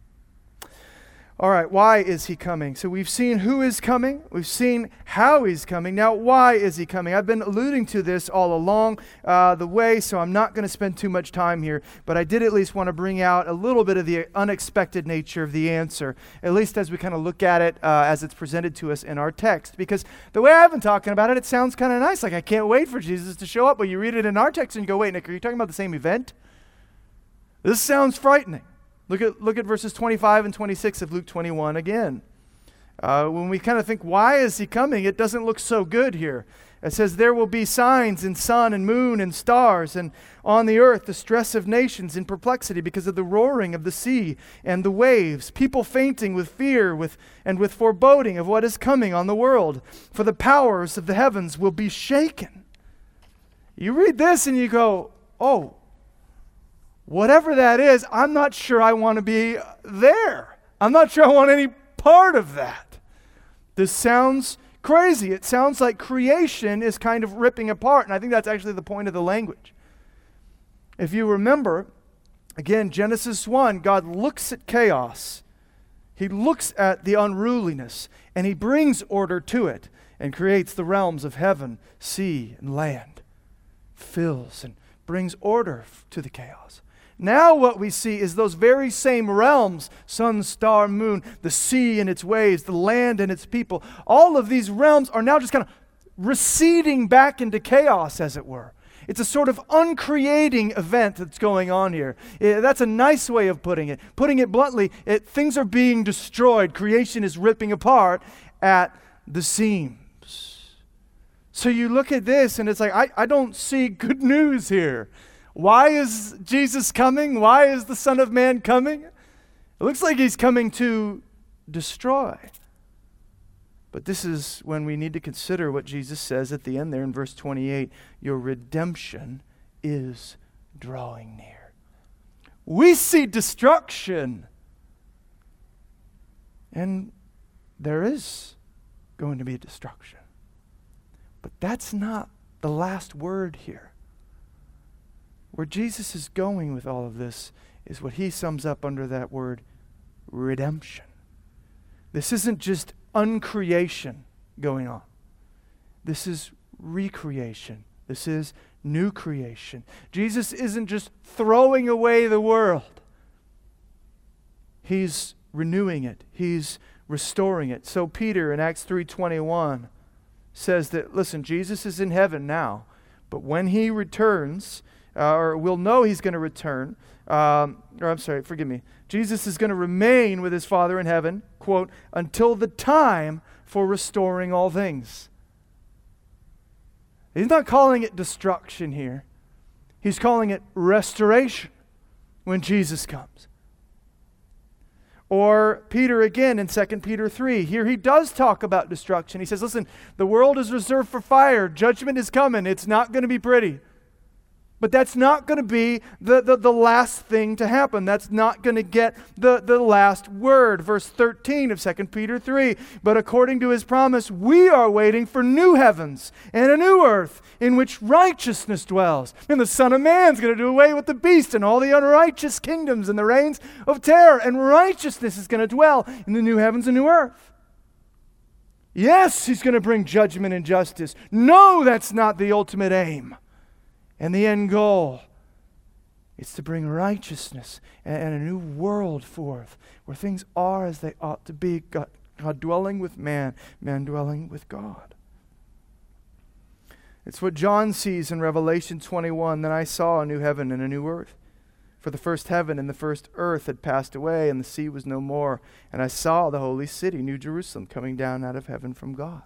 All right, why is he coming? So we've seen who is coming, we've seen how he's coming. Now, why is he coming? I've been alluding to this all along uh, the way, so I'm not going to spend too much time here, but I did at least want to bring out a little bit of the unexpected nature of the answer, at least as we kind of look at it uh, as it's presented to us in our text. Because the way I've been talking about it, it sounds kind of nice. Like I can't wait for Jesus to show up, but you read it in our text and you go, wait, Nick, are you talking about the same event? This sounds frightening. Look at, look at verses 25 and 26 of Luke 21 again. Uh, when we kind of think, why is he coming? It doesn't look so good here. It says, There will be signs in sun and moon and stars, and on the earth the stress of nations in perplexity because of the roaring of the sea and the waves, people fainting with fear with, and with foreboding of what is coming on the world. For the powers of the heavens will be shaken. You read this and you go, Oh, whatever that is, I'm not sure I want to be there. I'm not sure I want any part of that. This sounds crazy. It sounds like creation is kind of ripping apart, and I think that's actually the point of the language. If you remember, again, Genesis 1, God looks at chaos. He looks at the unruliness, and he brings order to it and creates the realms of heaven, sea, and land. Fills and brings order to the chaos. Now, what we see is those very same realms sun, star, moon, the sea and its waves, the land and its people. All of these realms are now just kind of receding back into chaos, as it were. It's a sort of uncreating event that's going on here. It, that's a nice way of putting it. Putting it bluntly, it, things are being destroyed. Creation is ripping apart at the seams. So you look at this and it's like, I, I don't see good news here. Why is Jesus coming? Why is the Son of Man coming? It looks like he's coming to destroy. But this is when we need to consider what Jesus says at the end there in verse 28 Your redemption is drawing near. We see destruction. And there is going to be destruction. But that's not the last word here. Where Jesus is going with all of this is what he sums up under that word redemption. This isn't just uncreation going on, this is recreation. This is new creation. Jesus isn't just throwing away the world. He's renewing it. He's restoring it. So Peter in Acts 3:21 says that listen, Jesus is in heaven now, but when he returns, uh, or we'll know he's going to return. Um, or I'm sorry, forgive me. Jesus is going to remain with his Father in heaven, quote, until the time for restoring all things. He's not calling it destruction here, he's calling it restoration when Jesus comes. Or Peter again in 2 Peter 3. Here he does talk about destruction. He says, Listen, the world is reserved for fire. Judgment is coming. It's not going to be pretty. But that's not going to be the, the, the, last thing to happen. That's not going to get the, the last word. Verse 13 of 2 Peter 3. But according to his promise, we are waiting for new heavens and a new earth in which righteousness dwells. And the Son of Man's going to do away with the beast and all the unrighteous kingdoms and the reigns of terror. And righteousness is going to dwell in the new heavens and new earth. Yes, he's going to bring judgment and justice. No, that's not the ultimate aim. And the end goal is to bring righteousness and, a new world forth where things are as they ought to be God, God dwelling with man, man dwelling with God. It's what John sees in Revelation 21 Then I saw a new heaven and a new earth. For the first heaven and the first earth had passed away, and the sea was no more. And I saw the holy city, New Jerusalem, coming down out of heaven from God.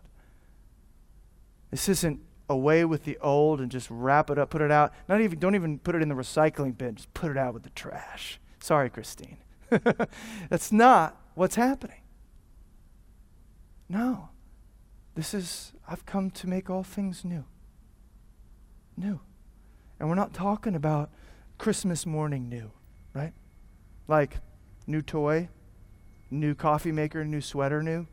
This isn't away with the old and just wrap it up, put it out. Not even don't even put it in the recycling bin, just put it out with the trash. Sorry, Christine. (laughs) That's not what's happening. No. This is I've come to make all things new. New. And we're not talking about Christmas morning new, right? Like new toy, new coffee maker, new sweater new.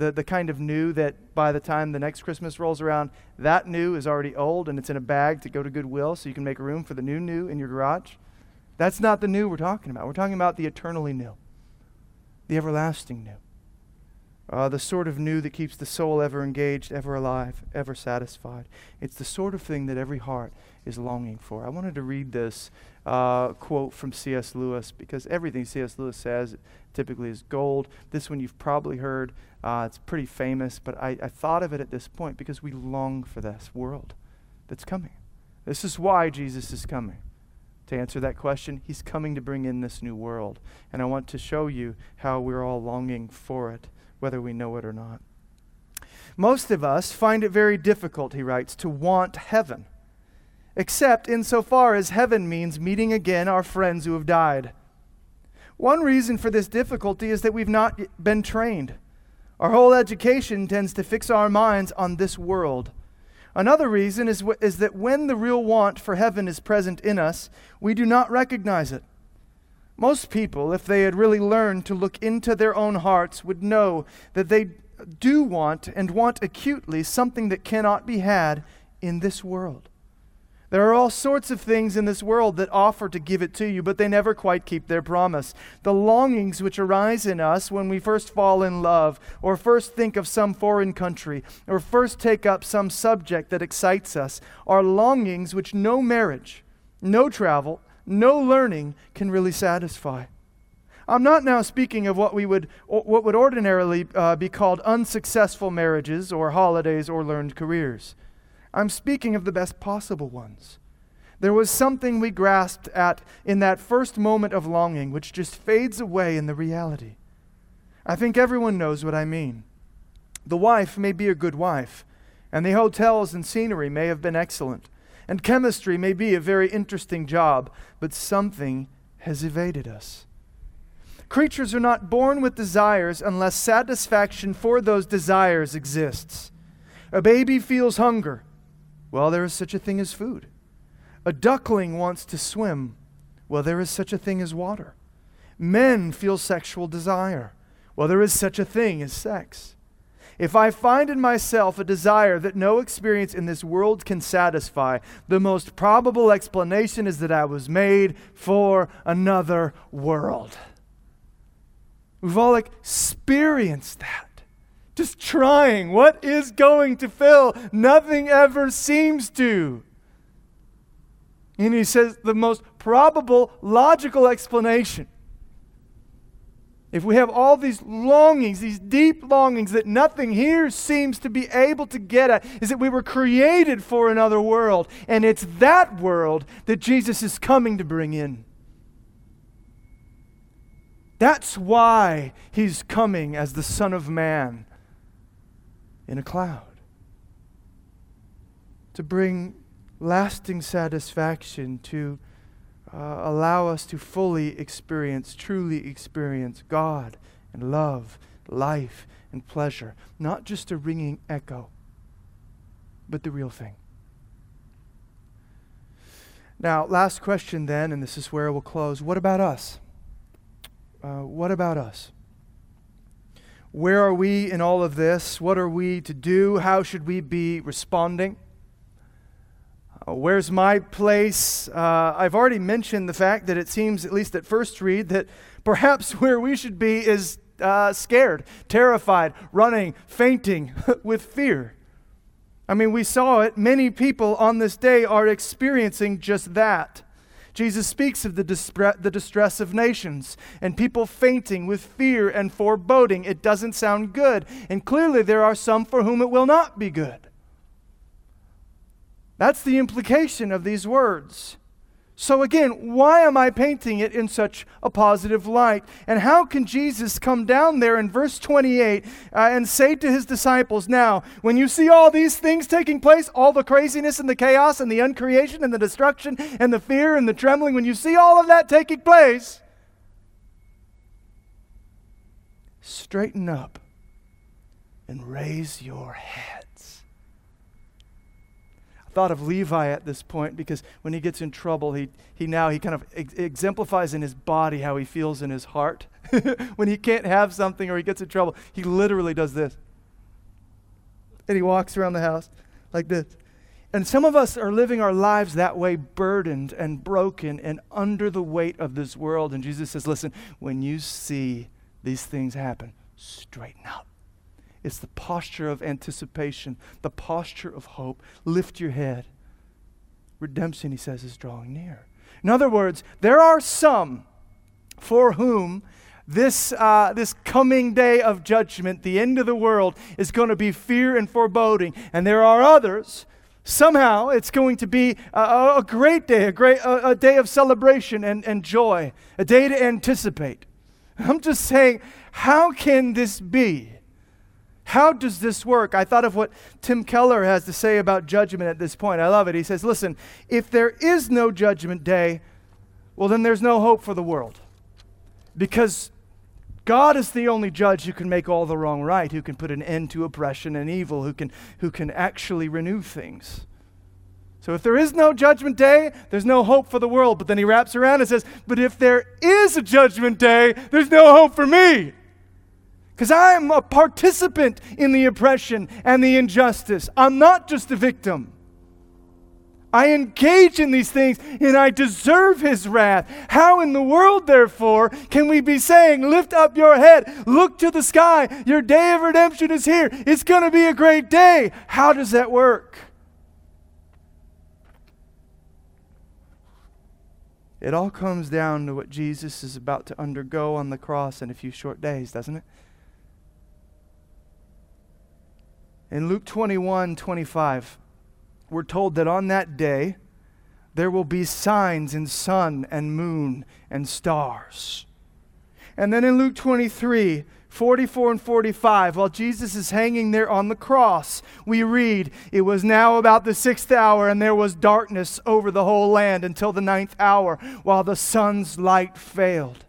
The, the kind of new that by the time the next Christmas rolls around, that new is already old and it's in a bag to go to Goodwill so you can make room for the new new in your garage. That's not the new we're talking about. We're talking about the eternally new, the everlasting new. Uh, the sort of new that keeps the soul ever engaged, ever alive, ever satisfied. It's the sort of thing that every heart is longing for. I wanted to read this uh, quote from C.S. Lewis because everything C.S. Lewis says typically is gold. This one you've probably heard. Uh, it's pretty famous, but I, I thought of it at this point because we long for this world that's coming. This is why Jesus is coming. To answer that question, he's coming to bring in this new world. And I want to show you how we're all longing for it, whether we know it or not. Most of us find it very difficult, he writes, to want heaven except insofar as heaven means meeting again our friends who have died. One reason for this difficulty is that we've not been trained. Our whole education tends to fix our minds on this world. Another reason is, is that when the real want for heaven is present in us, we do not recognize it. Most people, if they had really learned to look into their own hearts, would know that they do want and want acutely something that cannot be had in this world. There are all sorts of things in this world that offer to give it to you, but they never quite keep their promise. The longings which arise in us when we first fall in love, or first think of some foreign country, or first take up some subject that excites us, are longings which no marriage, no travel, no learning can really satisfy. I'm not now speaking of what we would what would ordinarily uh, be called unsuccessful marriages or holidays or learned careers. I'm speaking of the best possible ones. There was something we grasped at in that first moment of longing which just fades away in the reality. I think everyone knows what I mean. The wife may be a good wife, and the hotels and scenery may have been excellent, and chemistry may be a very interesting job, but something has evaded us. Creatures are not born with desires unless satisfaction for those desires exists. A baby feels hunger well, there is such a thing as food. A duckling wants to swim. Well, there is such a thing as water. Men feel sexual desire. Well, there is such a thing as sex. If I find in myself a desire that no experience in this world can satisfy, the most probable explanation is that I was made for another world. We've all experienced that just trying. What is going to fill? Nothing ever seems to. And he says the most probable, logical explanation. If we have all these longings, these deep longings that nothing here seems to be able to get at, is that we were created for another world. And it's that world that Jesus is coming to bring in. That's why he's coming as the Son of Man in a cloud. To bring lasting satisfaction, to uh, allow us to fully experience, truly experience God and love, life and pleasure. Not just a ringing echo, but the real thing. Now, last question then, and this is where we'll close. What about us? Uh, what about us? Where are we in all of this? What are we to do? How should we be responding? Uh, where's my place? Uh, I've already mentioned the fact that it seems, at least at first read, that perhaps (laughs) where we should be is uh, scared, terrified, running, fainting (laughs) with fear. I mean, we saw it. Many people on this day are experiencing just that. Jesus speaks of the, dispre- the distress of nations and people fainting with fear and foreboding. It doesn't sound good. And clearly, there are some for whom it will not be good. That's the implication of these words. So, again, why am I painting it in such a positive light? And how can Jesus come down there in verse 28 uh, and say to his disciples, Now, when you see all these things taking place, all the craziness and the chaos and the uncreation and the destruction and the fear and the trembling, when you see all of that taking place, straighten up and raise your head thought of Levi at this point because when he gets in trouble, he, he now he kind of ex- exemplifies in his body how he feels in his heart. (laughs) when he can't have something or he gets in trouble, he literally does this. And he walks around the house like this. And some of us are living our lives that way, burdened and broken and under the weight of this world. And Jesus says, Listen, when you see these things happen, straighten up. It's the posture of anticipation, the posture of hope. Lift your head. Redemption, he says, is drawing near. In other words, there are some for whom this, uh, this coming day of judgment, the end of the world, is going to be fear and foreboding. And there are others, somehow it's going to be a, a great day, a, great, a, a day of celebration and, and joy, a day to anticipate. I'm just saying, how can this be? How does this work? I thought of what Tim Keller has to say about judgment at this point. I love it. He says, Listen, if there is no judgment day, well, then there's no hope for the world. Because God is the only judge who can make all the wrong right, who can put an end to oppression and evil, who can, who can actually renew things. So if there is no judgment day, there's no hope for the world. But then he wraps around and says, But if there is a judgment day, there's no hope for me. Because I'm a participant in the oppression and the injustice. I'm not just a victim. I engage in these things and I deserve his wrath. How in the world, therefore, can we be saying, Lift up your head, look to the sky, your day of redemption is here, it's going to be a great day? How does that work? It all comes down to what Jesus is about to undergo on the cross in a few short days, doesn't it? In Luke 21 25, we're told that on that day there will be signs in sun and moon and stars. And then in Luke 23, 44 and 45, while Jesus is hanging there on the cross, we read, It was now about the sixth hour, and there was darkness over the whole land until the ninth hour, while the sun's light failed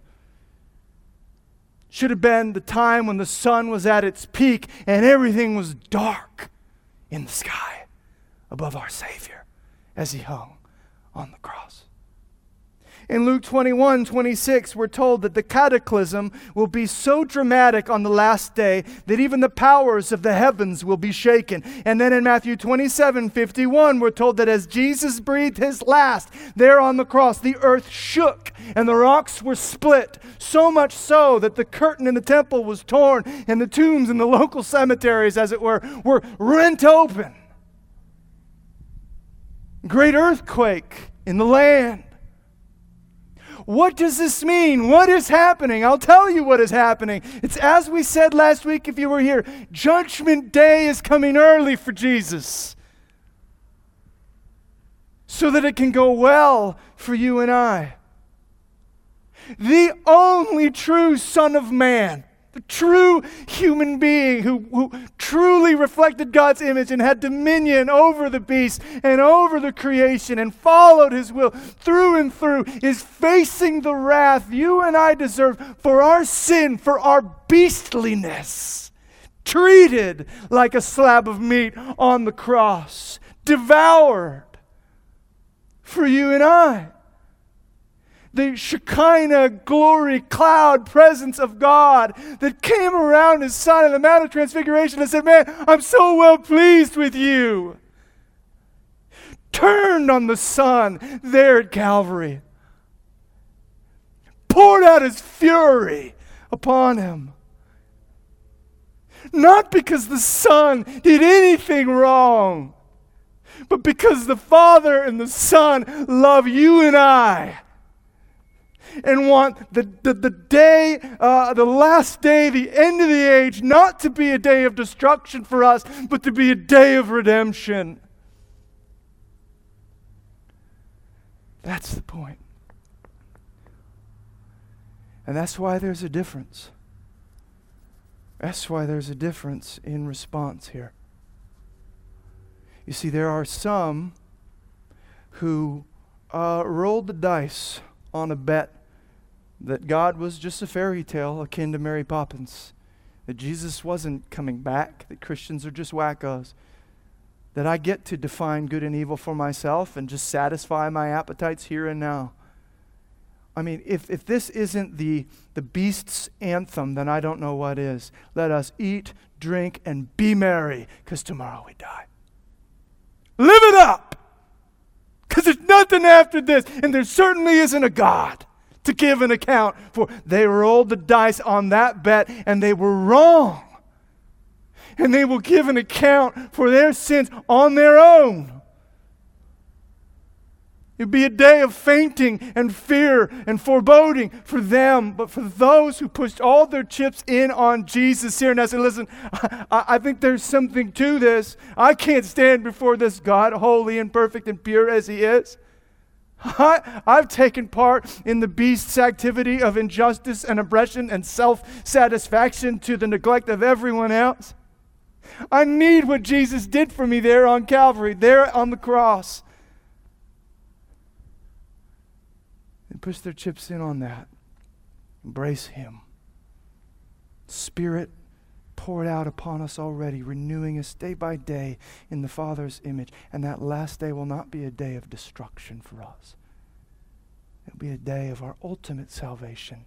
should have been the time when the sun was at its peak and everything was dark in the sky above our Savior as he hung on the cross. In Luke 21 26, we're told that the cataclysm will be so dramatic on the last day that even the powers of the heavens will be shaken. And then in Matthew 27 51, we're told that as Jesus breathed his last there on the cross, the earth shook and the rocks were split, so much so that the curtain in the temple was torn and the tombs in the local cemeteries, as it were, were rent open. Great earthquake in the land. What does this mean? What is happening? I'll tell you what is happening. It's as we said last week, if you were here Judgment Day is coming early for Jesus so that it can go well for you and I. The only true Son of Man the true human being who, who truly reflected God's image and had dominion over the beast and over the creation and followed his will through and through, is facing the wrath you and I deserve for our sin, for our beastliness, treated like a slab of meat on the cross, devoured for you and I the Shekinah glory cloud presence of God that came around his son in the Mount of Transfiguration and said, Man, I'm so well pleased with you. Turned on the son there at Calvary, poured out his fury upon him. Not because the son did anything wrong, but because the Father and the Son love you and I and want the, the, the day, uh, the last day, the end of the age, not to be a day of destruction for us, but to be a day of redemption. That's the point. And that's why there's a difference. That's why there's a difference in response here. You see, there are some who uh, rolled the dice on a bet that God was just a fairy tale akin to Mary Poppins, that Jesus wasn't coming back, that Christians are just wackos, that I get to define good and evil for myself and just satisfy my appetites here and now. I mean, if, if this isn't the, the beast's anthem, then I don't know what is. Let us eat, drink, and be merry, because tomorrow we die. Live it up! Because there's nothing after this, and there certainly isn't a God to give an account for. They rolled the dice on that bet, and they were wrong. And they will give an account for their sins on their own. It'd be a day of fainting and fear and foreboding for them, but for those who pushed all their chips in on Jesus here. And I said, listen, I, I, think there's something to this. I can't stand before this God, holy and perfect and pure as He is. I, I've taken part in the beast's activity of injustice and oppression and self satisfaction to the neglect of everyone else. I need what Jesus did for me there on Calvary, there on the cross. And push their chips in on that. Embrace Him. Spirit poured out upon us already, renewing us day by day in the Father's image. And that last day will not be a day of destruction for us. It'll be a day of our ultimate salvation.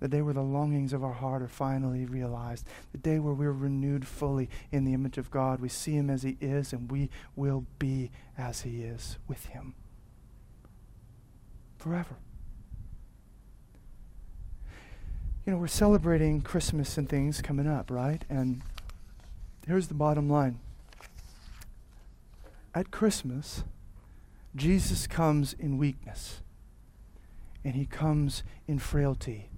The day where the longings of our heart are finally realized. The day where we're renewed fully in the image of God. We see Him as He is, and we will be as He is with Him forever. You know, we're celebrating Christmas and things coming up, right? And here's the bottom line at Christmas, Jesus comes in weakness, and he comes in frailty,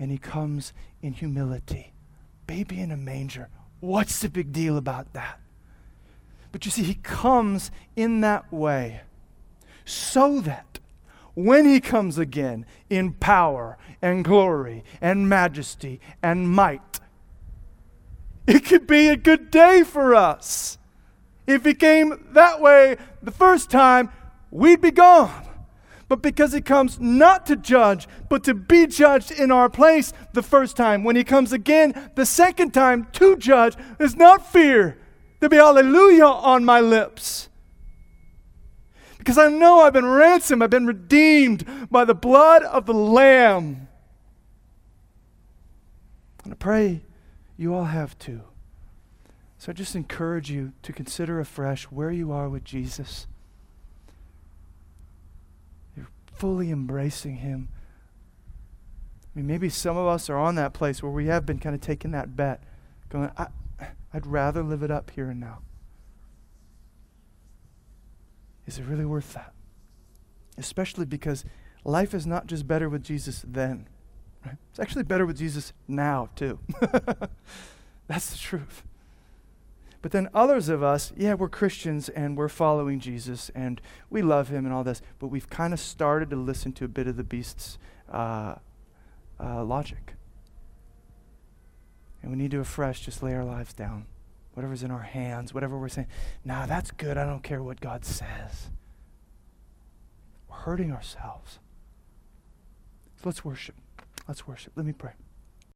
and he comes in humility. Baby in a manger. What's the big deal about that? But you see, he comes in that way so that when he comes again in power and glory and majesty and might. It could be a good day for us. If he came that way the first time, we'd be gone. But because he comes not to judge, but to be judged in our place the first time, when he comes again the second time to judge, there's not fear. There'll be hallelujah on my lips because I know I've been ransomed, I've been redeemed by the blood of the Lamb. And I pray you all have too. So I just encourage you to consider afresh where you are with Jesus. You're fully embracing Him. I mean, maybe some of us are on that place where we have been kind of taking that bet, going, I, I'd rather live it up here and now. Is it really worth that? Especially because life is not just better with Jesus then. Right? It's actually better with Jesus now, too. (laughs) That's the truth. But then others of us, yeah, we're Christians and we're following Jesus and we love him and all this, but we've kind of started to listen to a bit of the beast's uh, uh, logic. And we need to afresh just lay our lives down whatever's in our hands, whatever we're saying, nah, that's good. I don't care what God says. We're hurting ourselves. So let's worship. Let's worship. Let me pray.